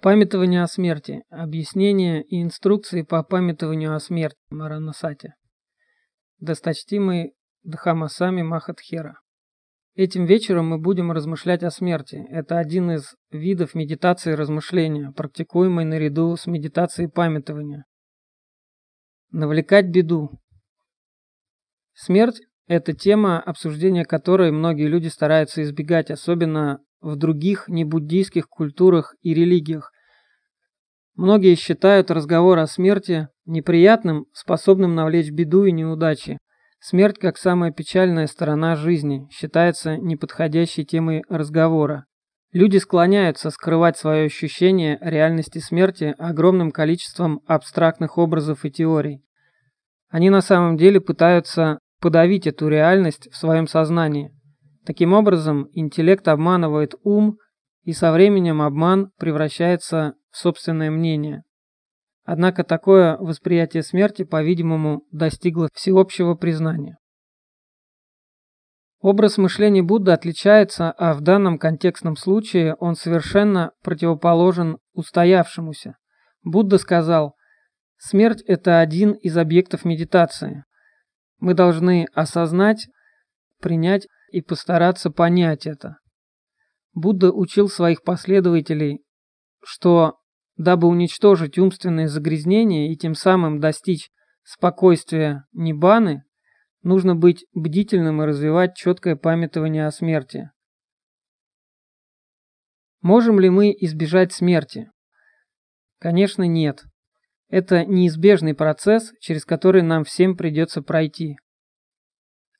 Памятование о смерти. Объяснение и инструкции по памятованию о смерти. Маранасати. Досточтимый Дхамасами Махатхера. Этим вечером мы будем размышлять о смерти. Это один из видов медитации размышления, практикуемой наряду с медитацией памятования. Навлекать беду. Смерть – это тема, обсуждения которой многие люди стараются избегать, особенно в других небуддийских культурах и религиях. Многие считают разговор о смерти неприятным, способным навлечь беду и неудачи. Смерть, как самая печальная сторона жизни, считается неподходящей темой разговора. Люди склоняются скрывать свое ощущение реальности смерти огромным количеством абстрактных образов и теорий. Они на самом деле пытаются подавить эту реальность в своем сознании. Таким образом, интеллект обманывает ум, и со временем обман превращается в собственное мнение. Однако такое восприятие смерти, по-видимому, достигло всеобщего признания. Образ мышления Будды отличается, а в данном контекстном случае он совершенно противоположен устоявшемуся. Будда сказал, смерть – это один из объектов медитации. Мы должны осознать, принять и постараться понять это. Будда учил своих последователей, что, дабы уничтожить умственные загрязнения и тем самым достичь спокойствия Ниббаны, нужно быть бдительным и развивать четкое памятование о смерти. Можем ли мы избежать смерти? Конечно, нет. Это неизбежный процесс, через который нам всем придется пройти.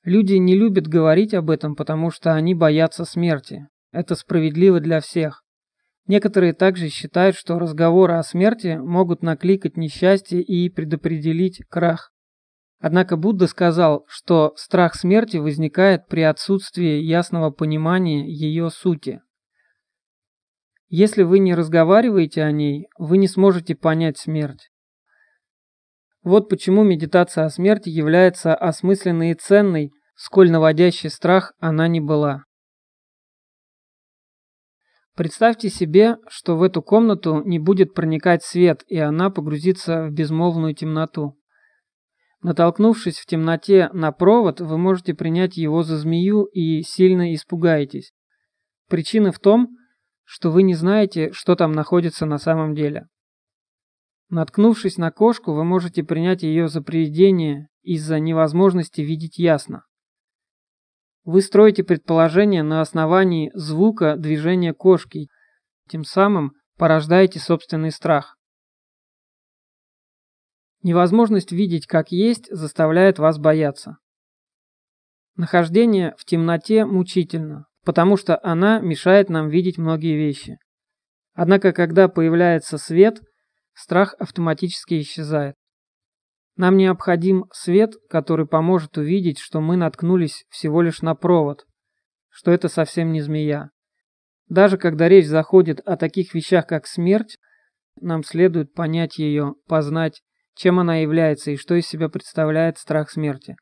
Люди не любят говорить об этом, потому что они боятся смерти. Это справедливо для всех. Некоторые также считают, что разговоры о смерти могут накликать несчастье и предопределить крах. Однако Будда сказал, что страх смерти возникает при отсутствии ясного понимания ее сути. Если вы не разговариваете о ней, вы не сможете понять смерть. Вот почему медитация о смерти является осмысленной и ценной, сколь наводящей страх она не была. Представьте себе, что в эту комнату не будет проникать свет, и она погрузится в безмолвную темноту. Натолкнувшись в темноте на провод, вы можете принять его за змею и сильно испугаетесь. Причина в том, что вы не знаете, что там находится на самом деле. Наткнувшись на кошку, вы можете принять ее за привидение из-за невозможности видеть ясно. Вы строите предположение на основании звука движения кошки, тем самым порождаете собственный страх. Невозможность видеть как есть заставляет вас бояться. Нахождение в темноте мучительно, потому что она мешает нам видеть многие вещи. Однако, когда появляется свет, страх автоматически исчезает. Нам необходим свет, который поможет увидеть, что мы наткнулись всего лишь на провод, что это совсем не змея. Даже когда речь заходит о таких вещах, как смерть, нам следует понять ее, познать, чем она является и что из себя представляет страх смерти.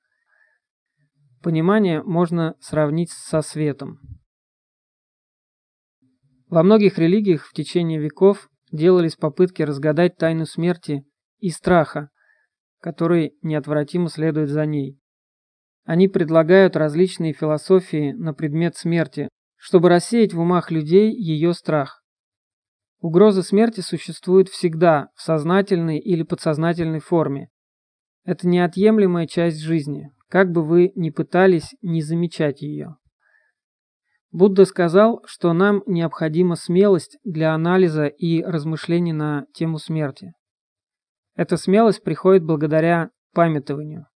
Понимание можно сравнить со светом. Во многих религиях в течение веков делались попытки разгадать тайну смерти и страха, который неотвратимо следует за ней. Они предлагают различные философии на предмет смерти, чтобы рассеять в умах людей ее страх. Угроза смерти существует всегда в сознательной или подсознательной форме. Это неотъемлемая часть жизни, как бы вы ни пытались не замечать ее. Будда сказал, что нам необходима смелость для анализа и размышлений на тему смерти. Эта смелость приходит благодаря памятованию.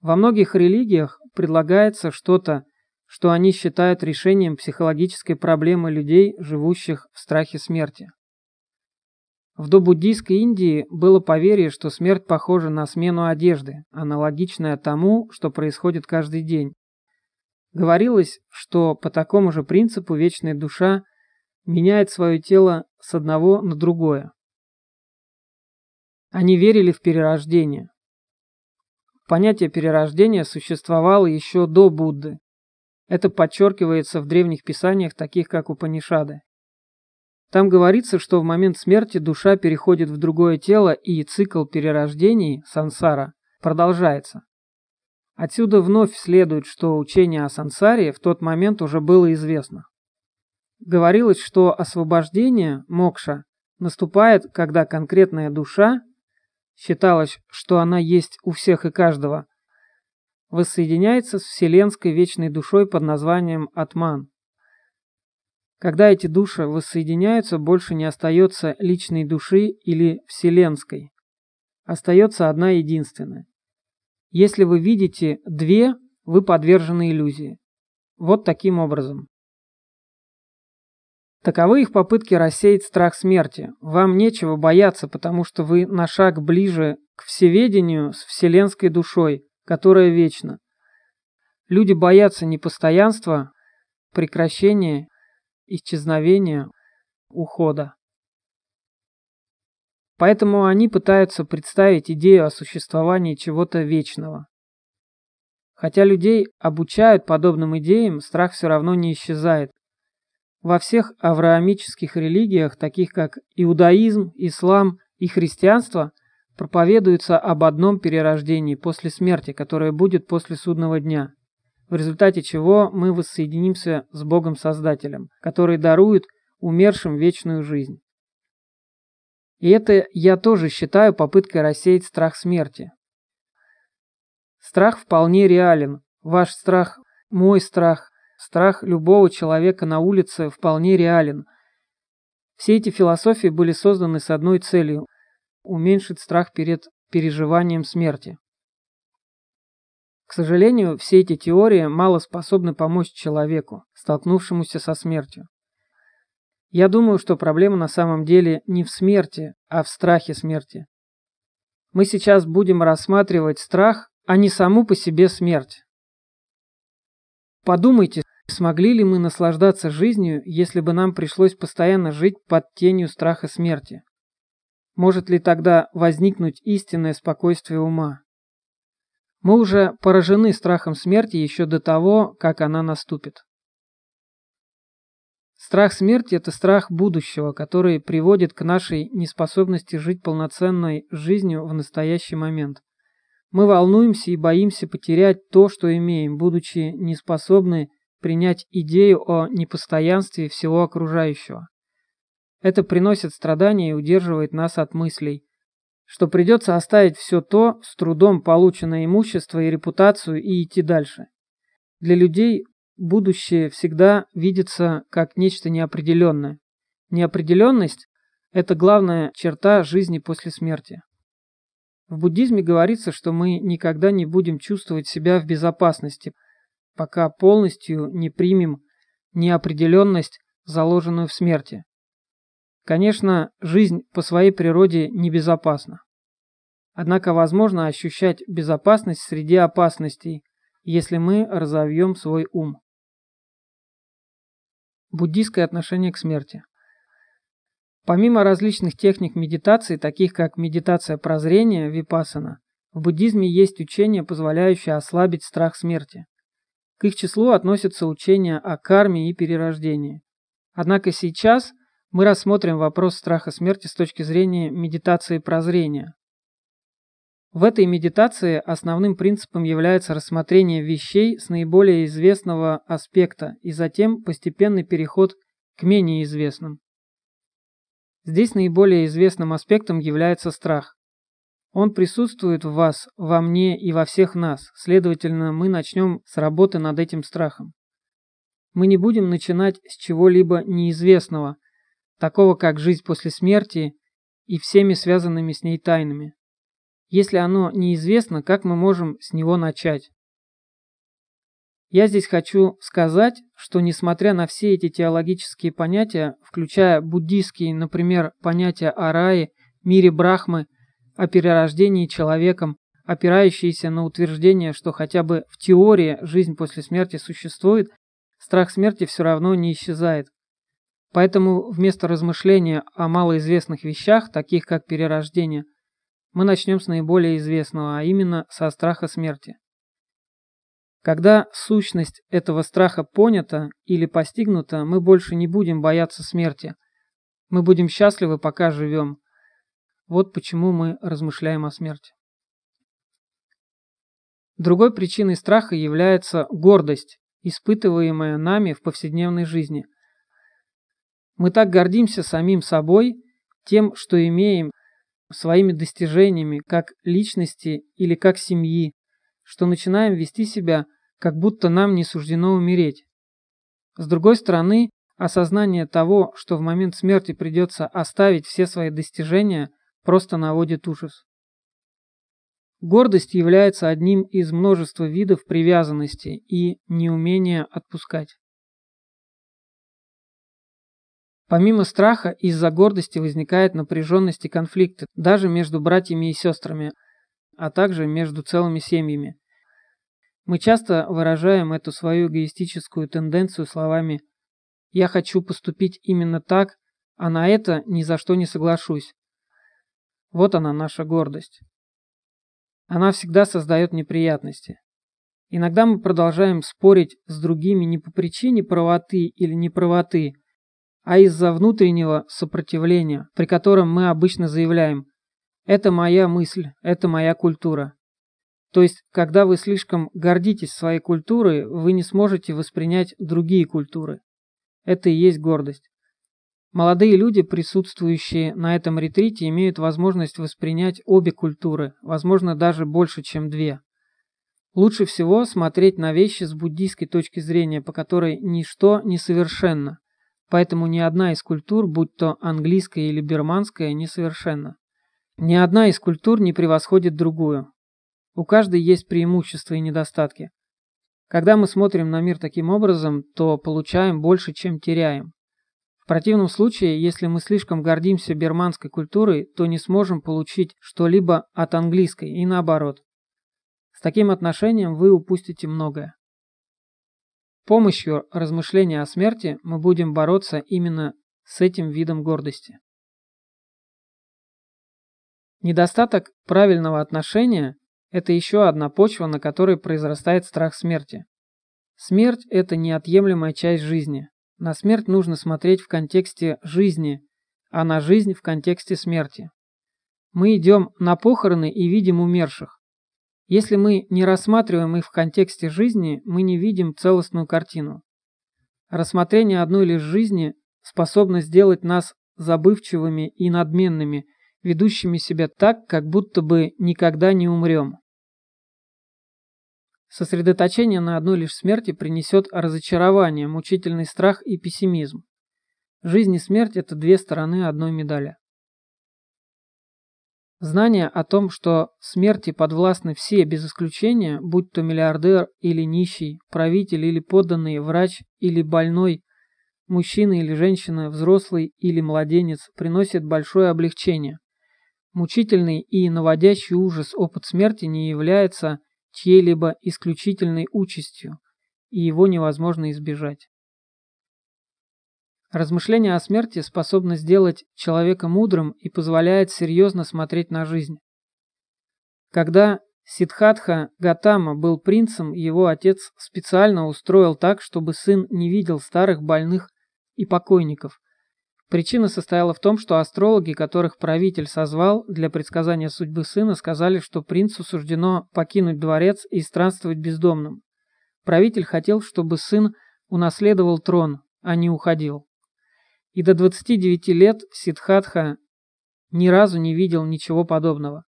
Во многих религиях предлагается что-то, что они считают решением психологической проблемы людей, живущих в страхе смерти. В добуддийской Индии было поверье, что смерть похожа на смену одежды, аналогичная тому, что происходит каждый день. Говорилось, что по такому же принципу вечная душа меняет свое тело с одного на другое. Они верили в перерождение. Понятие перерождения существовало еще до Будды. Это подчеркивается в древних писаниях, таких как Упанишады. Там говорится, что в момент смерти душа переходит в другое тело и цикл перерождений, сансара, продолжается. Отсюда вновь следует, что учение о сансаре в тот момент уже было известно. Говорилось, что освобождение, мокша, наступает, когда конкретная душа, считалось, что она есть у всех и каждого, воссоединяется с вселенской вечной душой под названием Атман. Когда эти души воссоединяются, больше не остается личной души или вселенской. Остается одна единственная. Если вы видите две, вы подвержены иллюзии. Вот таким образом. Таковы их попытки рассеять страх смерти. Вам нечего бояться, потому что вы на шаг ближе к всеведению с вселенской душой, которая вечна. Люди боятся непостоянства, прекращения исчезновения, ухода. Поэтому они пытаются представить идею о существовании чего-то вечного. Хотя людей обучают подобным идеям, страх все равно не исчезает. Во всех авраамических религиях, таких как иудаизм, ислам и христианство, проповедуется об одном перерождении после смерти, которое будет после судного дня в результате чего мы воссоединимся с Богом-Создателем, который дарует умершим вечную жизнь. И это я тоже считаю попыткой рассеять страх смерти. Страх вполне реален. Ваш страх, мой страх, страх любого человека на улице вполне реален. Все эти философии были созданы с одной целью – уменьшить страх перед переживанием смерти. К сожалению, все эти теории мало способны помочь человеку, столкнувшемуся со смертью. Я думаю, что проблема на самом деле не в смерти, а в страхе смерти. Мы сейчас будем рассматривать страх, а не саму по себе смерть. Подумайте, смогли ли мы наслаждаться жизнью, если бы нам пришлось постоянно жить под тенью страха смерти? Может ли тогда возникнуть истинное спокойствие ума? Мы уже поражены страхом смерти еще до того, как она наступит. Страх смерти – это страх будущего, который приводит к нашей неспособности жить полноценной жизнью в настоящий момент. Мы волнуемся и боимся потерять то, что имеем, будучи неспособны принять идею о непостоянстве всего окружающего. Это приносит страдания и удерживает нас от мыслей, что придется оставить все то, с трудом полученное имущество и репутацию и идти дальше. Для людей будущее всегда видится как нечто неопределенное. Неопределенность – это главная черта жизни после смерти. В буддизме говорится, что мы никогда не будем чувствовать себя в безопасности, пока полностью не примем неопределенность, заложенную в смерти. Конечно, жизнь по своей природе небезопасна. Однако возможно ощущать безопасность среди опасностей, если мы разовьем свой ум. Буддийское отношение к смерти. Помимо различных техник медитации, таких как медитация прозрения, випассана, в буддизме есть учения, позволяющие ослабить страх смерти. К их числу относятся учения о карме и перерождении. Однако сейчас мы рассмотрим вопрос страха смерти с точки зрения медитации прозрения. В этой медитации основным принципом является рассмотрение вещей с наиболее известного аспекта и затем постепенный переход к менее известным. Здесь наиболее известным аспектом является страх. Он присутствует в вас, во мне и во всех нас, следовательно, мы начнем с работы над этим страхом. Мы не будем начинать с чего-либо неизвестного – такого как жизнь после смерти и всеми связанными с ней тайнами. Если оно неизвестно, как мы можем с него начать? Я здесь хочу сказать, что несмотря на все эти теологические понятия, включая буддийские, например, понятия о рае, мире Брахмы, о перерождении человеком, опирающиеся на утверждение, что хотя бы в теории жизнь после смерти существует, страх смерти все равно не исчезает. Поэтому вместо размышления о малоизвестных вещах, таких как перерождение, мы начнем с наиболее известного, а именно со страха смерти. Когда сущность этого страха понята или постигнута, мы больше не будем бояться смерти, Мы будем счастливы, пока живем. Вот почему мы размышляем о смерти. Другой причиной страха является гордость, испытываемая нами в повседневной жизни. Мы так гордимся самим собой, тем, что имеем, своими достижениями, как личности или как семьи, что начинаем вести себя, как будто нам не суждено умереть. С другой стороны, осознание того, что в момент смерти придется оставить все свои достижения, просто наводит ужас. Гордость является одним из множества видов привязанности и неумения отпускать. Помимо страха, из-за гордости возникает напряженность и конфликты, даже между братьями и сестрами, а также между целыми семьями. Мы часто выражаем эту свою эгоистическую тенденцию словами «я хочу поступить именно так, а на это ни за что не соглашусь». Вот она наша гордость. Она всегда создает неприятности. Иногда мы продолжаем спорить с другими не по причине правоты или неправоты, а из-за внутреннего сопротивления, при котором мы обычно заявляем «это моя мысль, это моя культура». То есть, когда вы слишком гордитесь своей культурой, вы не сможете воспринять другие культуры. Это и есть гордость. Молодые люди, присутствующие на этом ретрите, имеют возможность воспринять обе культуры, возможно, даже больше, чем две. Лучше всего смотреть на вещи с буддийской точки зрения, по которой ничто не совершенно, Поэтому ни одна из культур, будь то английская или бирманская, несовершенна. Ни одна из культур не превосходит другую. У каждой есть преимущества и недостатки. Когда мы смотрим на мир таким образом, то получаем больше, чем теряем. В противном случае, если мы слишком гордимся бирманской культурой, то не сможем получить что-либо от английской и наоборот. С таким отношением вы упустите многое помощью размышления о смерти мы будем бороться именно с этим видом гордости. Недостаток правильного отношения – это еще одна почва, на которой произрастает страх смерти. Смерть – это неотъемлемая часть жизни. На смерть нужно смотреть в контексте жизни, а на жизнь в контексте смерти. Мы идем на похороны и видим умерших. Если мы не рассматриваем их в контексте жизни, мы не видим целостную картину. Рассмотрение одной лишь жизни способно сделать нас забывчивыми и надменными, ведущими себя так, как будто бы никогда не умрем. Сосредоточение на одной лишь смерти принесет разочарование, мучительный страх и пессимизм. Жизнь и смерть – это две стороны одной медали. Знание о том, что смерти подвластны все без исключения, будь то миллиардер или нищий, правитель или подданный, врач или больной, мужчина или женщина, взрослый или младенец, приносит большое облегчение. Мучительный и наводящий ужас опыт смерти не является чьей-либо исключительной участью, и его невозможно избежать. Размышление о смерти способно сделать человека мудрым и позволяет серьезно смотреть на жизнь. Когда Сидхатха Гатама был принцем, его отец специально устроил так, чтобы сын не видел старых, больных и покойников. Причина состояла в том, что астрологи, которых правитель созвал для предсказания судьбы сына, сказали, что принцу суждено покинуть дворец и странствовать бездомным. Правитель хотел, чтобы сын унаследовал трон, а не уходил и до 29 лет Сидхатха ни разу не видел ничего подобного.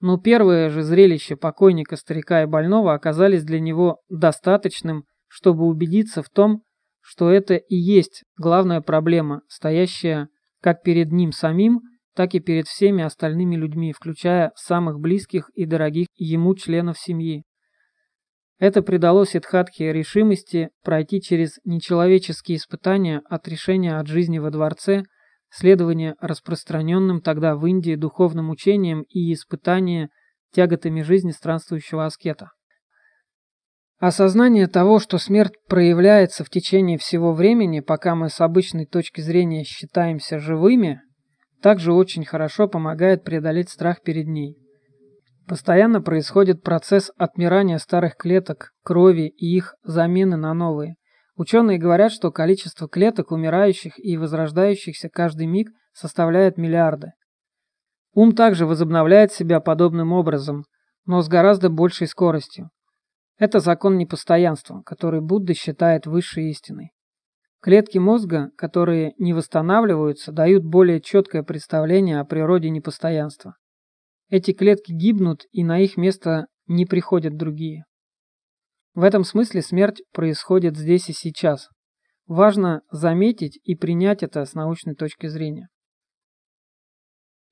Но первое же зрелище покойника, старика и больного оказались для него достаточным, чтобы убедиться в том, что это и есть главная проблема, стоящая как перед ним самим, так и перед всеми остальными людьми, включая самых близких и дорогих ему членов семьи. Это придало Сидхатхе решимости пройти через нечеловеческие испытания от решения от жизни во дворце, следования распространенным тогда в Индии духовным учением и испытания тяготами жизни странствующего аскета. Осознание того, что смерть проявляется в течение всего времени, пока мы с обычной точки зрения считаемся живыми, также очень хорошо помогает преодолеть страх перед ней. Постоянно происходит процесс отмирания старых клеток, крови и их замены на новые. Ученые говорят, что количество клеток, умирающих и возрождающихся каждый миг, составляет миллиарды. Ум также возобновляет себя подобным образом, но с гораздо большей скоростью. Это закон непостоянства, который Будда считает высшей истиной. Клетки мозга, которые не восстанавливаются, дают более четкое представление о природе непостоянства. Эти клетки гибнут, и на их место не приходят другие. В этом смысле смерть происходит здесь и сейчас. Важно заметить и принять это с научной точки зрения.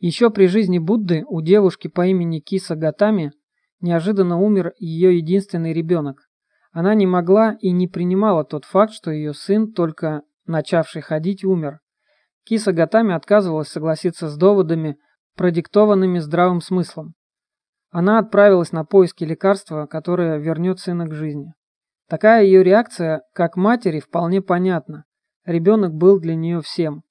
Еще при жизни Будды у девушки по имени Киса Гатами неожиданно умер ее единственный ребенок. Она не могла и не принимала тот факт, что ее сын, только начавший ходить, умер. Киса Гатами отказывалась согласиться с доводами, продиктованными здравым смыслом. Она отправилась на поиски лекарства, которое вернет сына к жизни. Такая ее реакция, как матери, вполне понятна. Ребенок был для нее всем.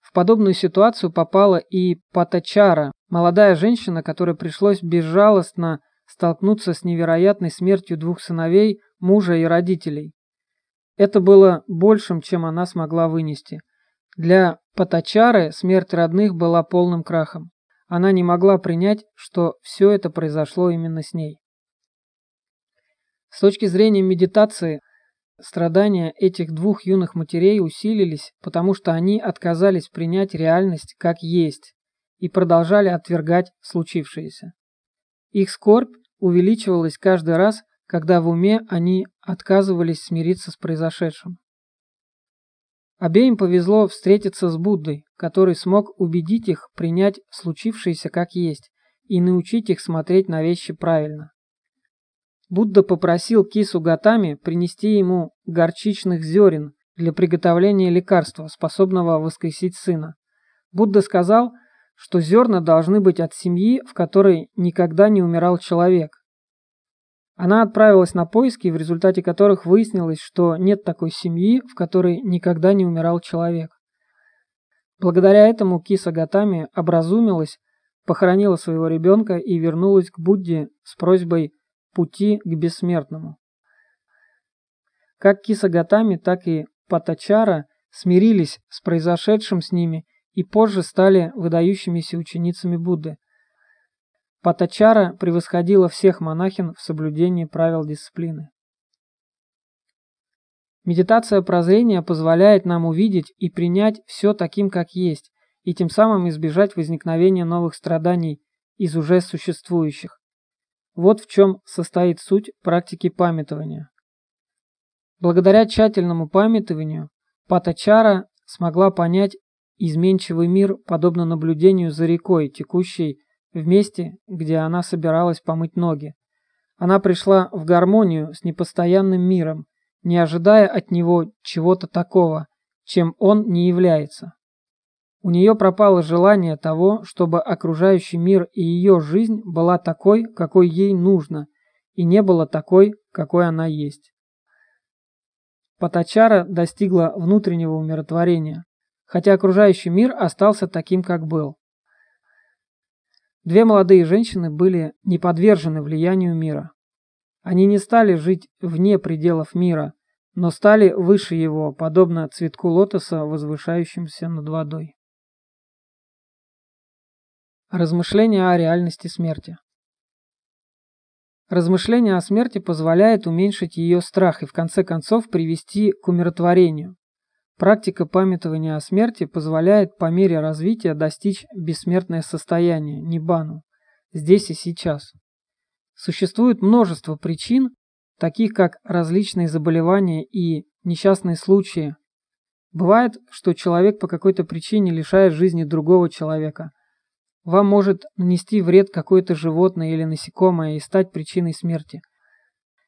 В подобную ситуацию попала и Патачара, молодая женщина, которой пришлось безжалостно столкнуться с невероятной смертью двух сыновей, мужа и родителей. Это было большим, чем она смогла вынести. Для Патачары смерть родных была полным крахом. Она не могла принять, что все это произошло именно с ней. С точки зрения медитации, Страдания этих двух юных матерей усилились, потому что они отказались принять реальность как есть и продолжали отвергать случившееся. Их скорбь увеличивалась каждый раз, когда в уме они отказывались смириться с произошедшим. Обеим повезло встретиться с Буддой, который смог убедить их принять случившееся как есть и научить их смотреть на вещи правильно. Будда попросил кису Гатами принести ему горчичных зерен для приготовления лекарства, способного воскресить сына. Будда сказал, что зерна должны быть от семьи, в которой никогда не умирал человек. Она отправилась на поиски, в результате которых выяснилось, что нет такой семьи, в которой никогда не умирал человек. Благодаря этому Киса Гатами образумилась, похоронила своего ребенка и вернулась к Будде с просьбой пути к бессмертному. Как Кисагатами, так и Патачара смирились с произошедшим с ними и позже стали выдающимися ученицами Будды. Патачара превосходила всех монахин в соблюдении правил дисциплины. Медитация прозрения позволяет нам увидеть и принять все таким, как есть, и тем самым избежать возникновения новых страданий из уже существующих. Вот в чем состоит суть практики памятования. Благодаря тщательному памятованию Патачара смогла понять изменчивый мир, подобно наблюдению за рекой, текущей в месте, где она собиралась помыть ноги. Она пришла в гармонию с непостоянным миром, не ожидая от него чего-то такого, чем он не является. У нее пропало желание того, чтобы окружающий мир и ее жизнь была такой, какой ей нужно, и не была такой, какой она есть. Патачара достигла внутреннего умиротворения, хотя окружающий мир остался таким, как был. Две молодые женщины были не подвержены влиянию мира. Они не стали жить вне пределов мира, но стали выше его, подобно цветку лотоса, возвышающимся над водой. Размышления о реальности смерти. Размышление о смерти позволяет уменьшить ее страх и в конце концов привести к умиротворению. Практика памятования о смерти позволяет по мере развития достичь бессмертное состояние, ниббану, здесь и сейчас. Существует множество причин, таких как различные заболевания и несчастные случаи. Бывает, что человек по какой-то причине лишает жизни другого человека, вам может нанести вред какое-то животное или насекомое и стать причиной смерти.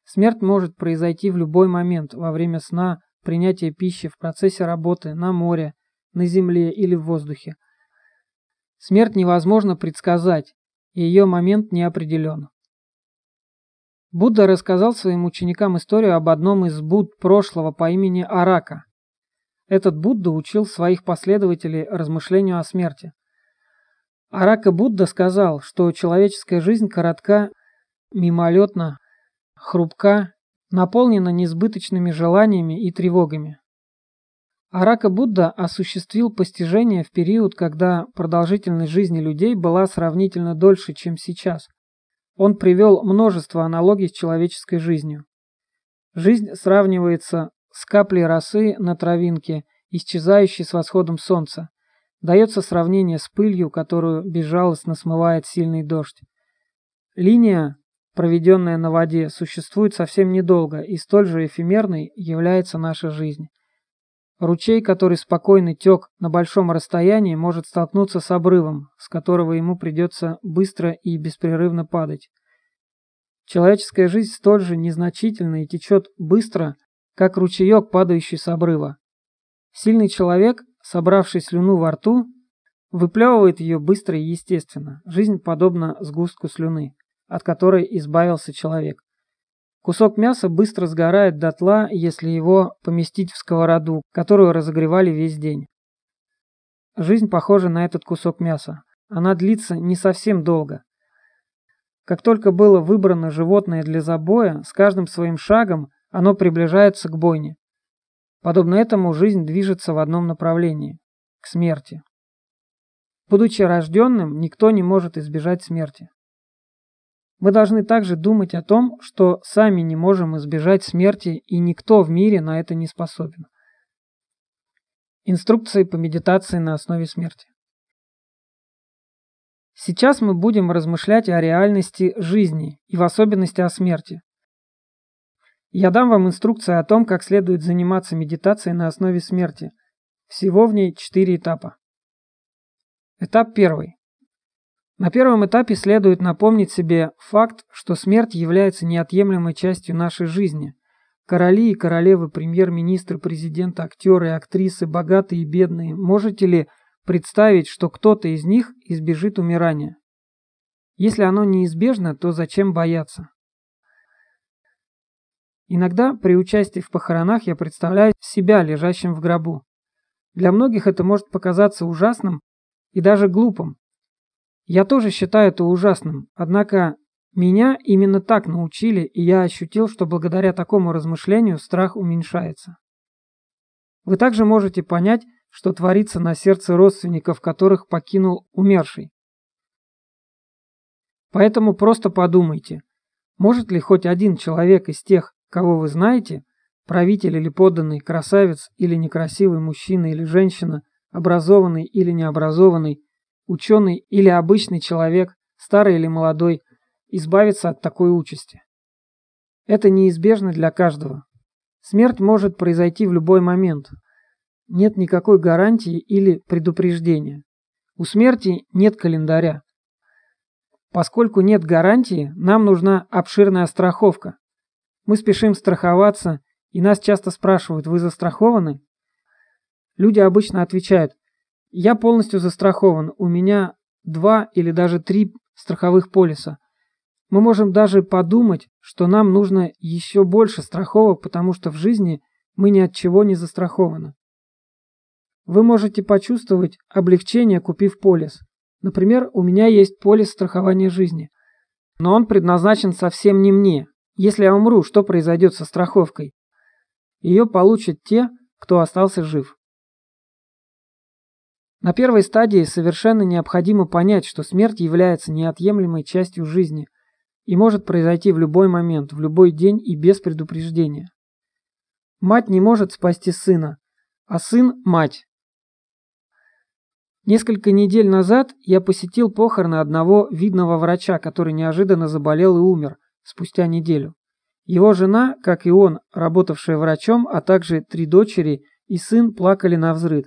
Смерть может произойти в любой момент, во время сна, принятия пищи, в процессе работы, на море, на земле или в воздухе. Смерть невозможно предсказать, и ее момент не определен. Будда рассказал своим ученикам историю об одном из Будд прошлого по имени Арака. Этот Будда учил своих последователей размышлению о смерти. Арака Будда сказал, что человеческая жизнь коротка, мимолетна, хрупка наполнена несбыточными желаниями и тревогами. Арака Будда осуществил постижение в период, когда продолжительность жизни людей была сравнительно дольше, чем сейчас. Он привел множество аналогий с человеческой жизнью. Жизнь сравнивается с каплей росы на травинке, исчезающей с восходом солнца. Дается сравнение с пылью, которую безжалостно смывает сильный дождь. Линия, проведенная на воде, существует совсем недолго, и столь же эфемерной является наша жизнь. Ручей, который спокойно тек на большом расстоянии, может столкнуться с обрывом, с которого ему придется быстро и беспрерывно падать. Человеческая жизнь столь же незначительна и течет быстро, как ручеек, падающий с обрыва. Сильный человек, собравший слюну во рту, выплевывает ее быстро и естественно. Жизнь подобна сгустку слюны, от которой избавился человек. Кусок мяса быстро сгорает дотла, если его поместить в сковороду, которую разогревали весь день. Жизнь похожа на этот кусок мяса. Она длится не совсем долго. Как только было выбрано животное для забоя, с каждым своим шагом оно приближается к бойне. Подобно этому жизнь движется в одном направлении – к смерти. Будучи рожденным, никто не может избежать смерти. Мы должны также думать о том, что сами не можем избежать смерти, и никто в мире на это не способен. Инструкции по медитации на основе смерти. Сейчас мы будем размышлять о реальности жизни и в особенности о смерти. Я дам вам инструкции о том, как следует заниматься медитацией на основе смерти. Всего в ней четыре этапа. Этап первый. На первом этапе следует напомнить себе факт, что смерть является неотъемлемой частью нашей жизни. Короли и королевы, премьер-министры, президенты, актеры и актрисы, богатые и бедные, можете ли представить, что кто-то из них избежит умирания? Если оно неизбежно, то зачем бояться? Иногда при участии в похоронах я представляю себя лежащим в гробу. Для многих это может показаться ужасным и даже глупым, я тоже считаю это ужасным, однако меня именно так научили, и я ощутил, что благодаря такому размышлению страх уменьшается. Вы также можете понять, что творится на сердце родственников, которых покинул умерший. Поэтому просто подумайте, может ли хоть один человек из тех, кого вы знаете, правитель или подданный, красавец или некрасивый мужчина или женщина, образованный или необразованный, ученый или обычный человек, старый или молодой, избавиться от такой участи. Это неизбежно для каждого. Смерть может произойти в любой момент. Нет никакой гарантии или предупреждения. У смерти нет календаря. Поскольку нет гарантии, нам нужна обширная страховка. Мы спешим страховаться, и нас часто спрашивают, вы застрахованы? Люди обычно отвечают, я полностью застрахован. У меня два или даже три страховых полиса. Мы можем даже подумать, что нам нужно еще больше страховок, потому что в жизни мы ни от чего не застрахованы. Вы можете почувствовать облегчение, купив полис. Например, у меня есть полис страхования жизни. Но он предназначен совсем не мне. Если я умру, что произойдет со страховкой? Ее получат те, кто остался жив. На первой стадии совершенно необходимо понять, что смерть является неотъемлемой частью жизни и может произойти в любой момент, в любой день и без предупреждения. Мать не может спасти сына, а сын – мать. Несколько недель назад я посетил похороны одного видного врача, который неожиданно заболел и умер спустя неделю. Его жена, как и он, работавшая врачом, а также три дочери и сын плакали на взрыд.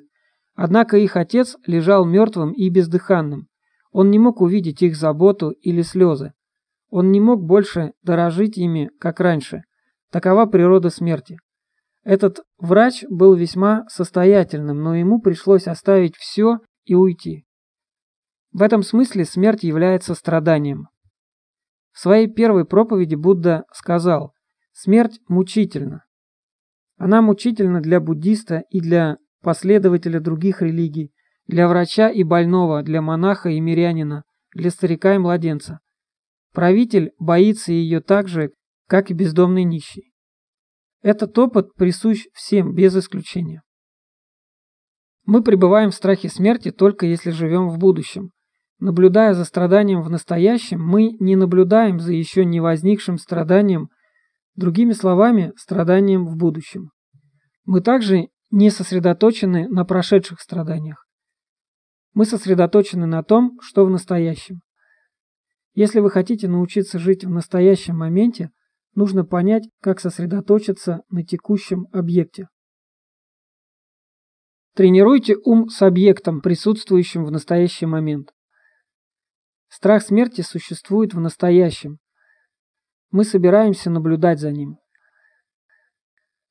Однако их отец лежал мертвым и бездыханным. Он не мог увидеть их заботу или слезы. Он не мог больше дорожить ими, как раньше. Такова природа смерти. Этот врач был весьма состоятельным, но ему пришлось оставить все и уйти. В этом смысле смерть является страданием. В своей первой проповеди Будда сказал, смерть мучительна. Она мучительна для буддиста и для последователя других религий, для врача и больного, для монаха и мирянина, для старика и младенца. Правитель боится ее так же, как и бездомный нищий. Этот опыт присущ всем, без исключения. Мы пребываем в страхе смерти только если живем в будущем. Наблюдая за страданием в настоящем, мы не наблюдаем за еще не возникшим страданием, другими словами, страданием в будущем. Мы также не сосредоточены на прошедших страданиях. Мы сосредоточены на том, что в настоящем. Если вы хотите научиться жить в настоящем моменте, нужно понять, как сосредоточиться на текущем объекте. Тренируйте ум с объектом, присутствующим в настоящий момент. Страх смерти существует в настоящем. Мы собираемся наблюдать за ним.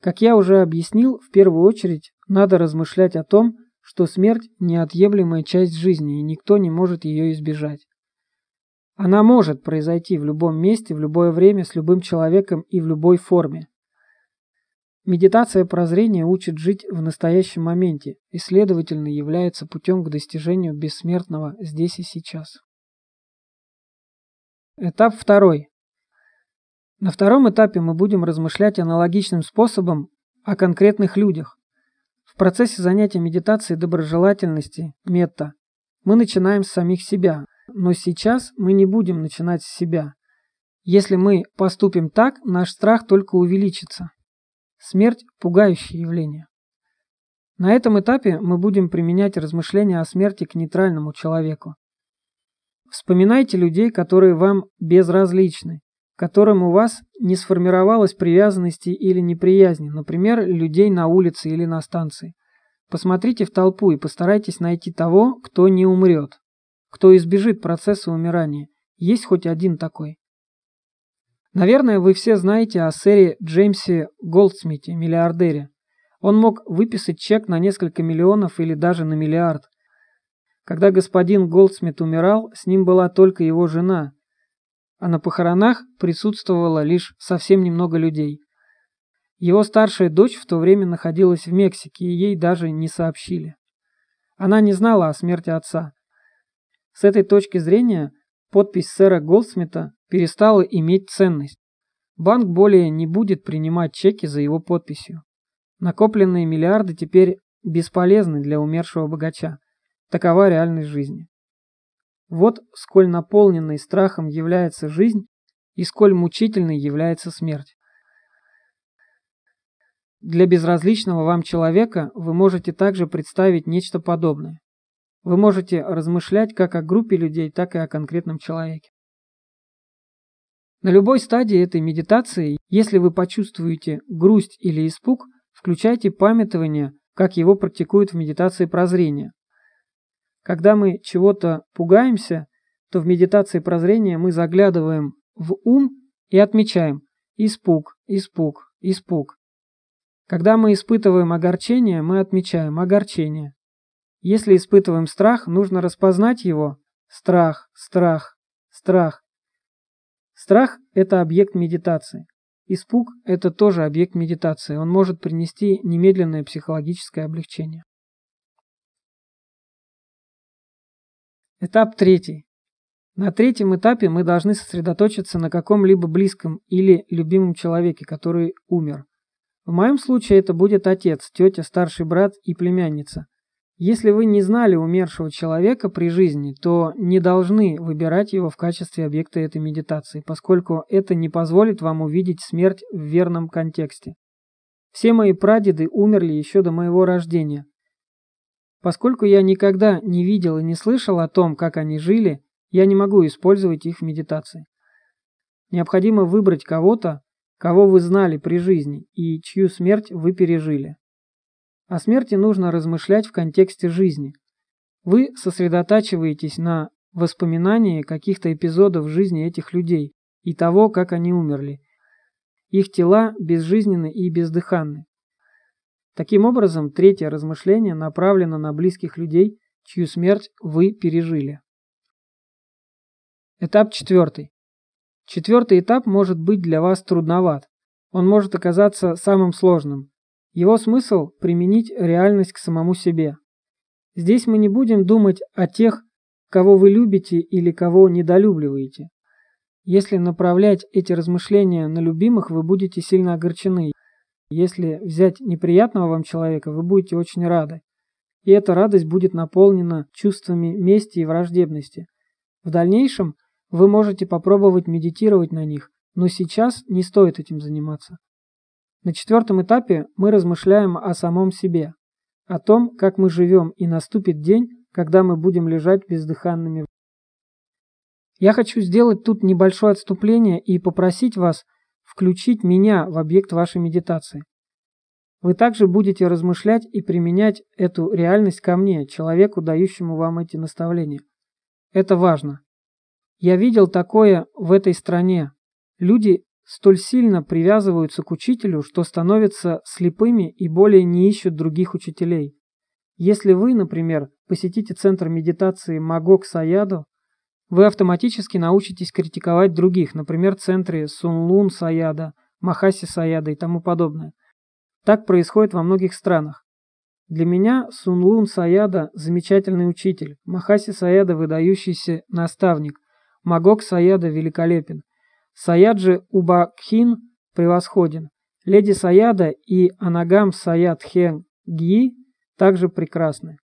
Как я уже объяснил, в первую очередь надо размышлять о том, что смерть – неотъемлемая часть жизни, и никто не может ее избежать. Она может произойти в любом месте, в любое время, с любым человеком и в любой форме. Медитация прозрения учит жить в настоящем моменте и, следовательно, является путем к достижению бессмертного здесь и сейчас. Этап второй. На втором этапе мы будем размышлять аналогичным способом о конкретных людях. В процессе занятия медитации доброжелательности, метта, мы начинаем с самих себя, но сейчас мы не будем начинать с себя. Если мы поступим так, наш страх только увеличится. Смерть – пугающее явление. На этом этапе мы будем применять размышления о смерти к нейтральному человеку. Вспоминайте людей, которые вам безразличны, которым у вас не сформировалась привязанности или неприязни, например, людей на улице или на станции. Посмотрите в толпу и постарайтесь найти того, кто не умрет кто избежит процесса умирания. Есть хоть один такой. Наверное, вы все знаете о сэре Джеймсе Голдсмите, миллиардере. Он мог выписать чек на несколько миллионов или даже на миллиард. Когда господин Голдсмит умирал, с ним была только его жена, а на похоронах присутствовало лишь совсем немного людей. Его старшая дочь в то время находилась в Мексике, и ей даже не сообщили. Она не знала о смерти отца. С этой точки зрения подпись сэра Голдсмита перестала иметь ценность. Банк более не будет принимать чеки за его подписью. Накопленные миллиарды теперь бесполезны для умершего богача. Такова реальность жизни. Вот сколь наполненной страхом является жизнь и сколь мучительной является смерть. Для безразличного вам человека вы можете также представить нечто подобное. Вы можете размышлять как о группе людей, так и о конкретном человеке. На любой стадии этой медитации, если вы почувствуете грусть или испуг, включайте памятование, как его практикуют в медитации прозрения. Когда мы чего-то пугаемся, то в медитации прозрения мы заглядываем в ум и отмечаем «испуг, испуг, испуг». Когда мы испытываем огорчение, мы отмечаем огорчение. Если испытываем страх, нужно распознать его. Страх, страх, страх. Страх – это объект медитации. Испуг – это тоже объект медитации. Он может принести немедленное психологическое облегчение. Этап третий. На третьем этапе мы должны сосредоточиться на каком-либо близком или любимом человеке, который умер. В моем случае это будет отец, тетя, старший брат и племянница. Если вы не знали умершего человека при жизни, то не должны выбирать его в качестве объекта этой медитации, поскольку это не позволит вам увидеть смерть в верном контексте. Все мои прадеды умерли еще до моего рождения. Поскольку я никогда не видел и не слышал о том, как они жили, я не могу использовать их в медитации. Необходимо выбрать кого-то, кого вы знали при жизни и чью смерть вы пережили. О смерти нужно размышлять в контексте жизни. Вы сосредотачиваетесь на воспоминании каких-то эпизодов жизни этих людей и того, как они умерли. Их тела безжизненны и бездыханны. Таким образом, третье размышление направлено на близких людей, чью смерть вы пережили. Этап четвертый. Четвертый этап может быть для вас трудноват. Он может оказаться самым сложным. Его смысл – применить реальность к самому себе. Здесь мы не будем думать о тех, кого вы любите или кого недолюбливаете. Если направлять эти размышления на любимых, вы будете сильно огорчены. Если взять неприятного вам человека, вы будете очень рады. И эта радость будет наполнена чувствами мести и враждебности. В дальнейшем вы можете попробовать медитировать на них, но сейчас не стоит этим заниматься. На четвертом этапе мы размышляем о самом себе, о том, как мы живем, и наступит день, когда мы будем лежать бездыханными. Я хочу сделать тут небольшое отступление и попросить вас включить меня в объект вашей медитации. Вы также будете размышлять и применять эту реальность ко мне, человеку, дающему вам эти наставления. Это важно. Я видел такое в этой стране. Люди столь сильно привязываются к учителю, что становятся слепыми и более не ищут других учителей. Если вы, например, посетите центр медитации Магок Саяду, вы автоматически научитесь критиковать других, например, центры Сунлун Саяда, Махаси Саяда и тому подобное. Так происходит во многих странах. Для меня Сунлун Саяда – замечательный учитель, Махаси Саяда – выдающийся наставник, Магок Саяда – великолепен, Саяджи Убакхин – превосходен, Леди Саяда и Анагам Саяд Хен Ги также прекрасны.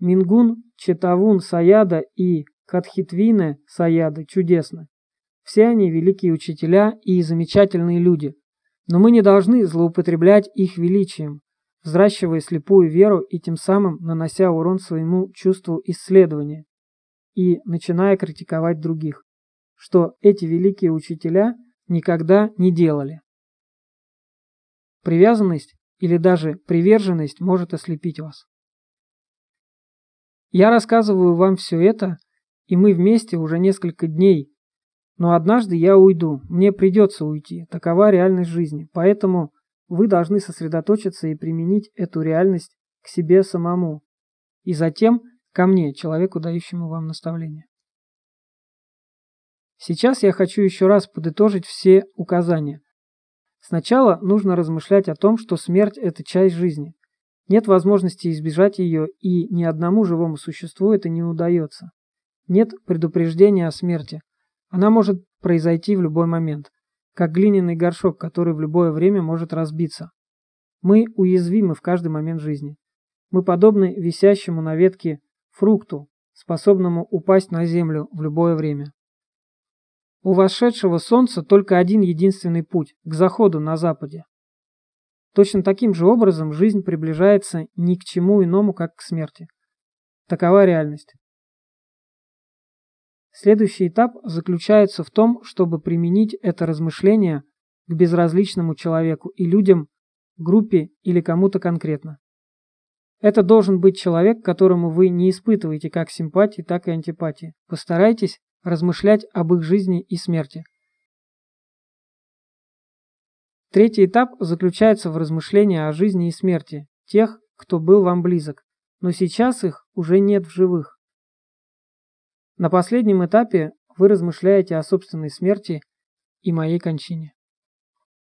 Мингун Четавун Саяда и Катхитвина Саяда чудесны. Все они великие учителя и замечательные люди. Но мы не должны злоупотреблять их величием, взращивая слепую веру и тем самым нанося урон своему чувству исследования и начиная критиковать других, что эти великие учителя никогда не делали. Привязанность или даже приверженность может ослепить вас. Я рассказываю вам все это, и мы вместе уже несколько дней. Но однажды я уйду, мне придется уйти, такова реальность жизни. Поэтому вы должны сосредоточиться и применить эту реальность к себе самому. И затем ко мне, человеку, дающему вам наставление. Сейчас я хочу еще раз подытожить все указания. Сначала нужно размышлять о том, что смерть – это часть жизни. Нет возможности избежать ее, и ни одному живому существу это не удается. Нет предупреждения о смерти. Она может произойти в любой момент, как глиняный горшок, который в любое время может разбиться. Мы уязвимы в каждый момент жизни. Мы подобны висящему на ветке фрукту, способному упасть на землю в любое время. У восшедшего солнца только один единственный путь – к заходу на западе. Точно таким же образом жизнь приближается ни к чему иному, как к смерти. Такова реальность. Следующий этап заключается в том, чтобы применить это размышление к безразличному человеку и людям, группе или кому-то конкретно. Это должен быть человек, которому вы не испытываете как симпатии, так и антипатии. Постарайтесь размышлять об их жизни и смерти. Третий этап заключается в размышлении о жизни и смерти тех, кто был вам близок, но сейчас их уже нет в живых. На последнем этапе вы размышляете о собственной смерти и моей кончине.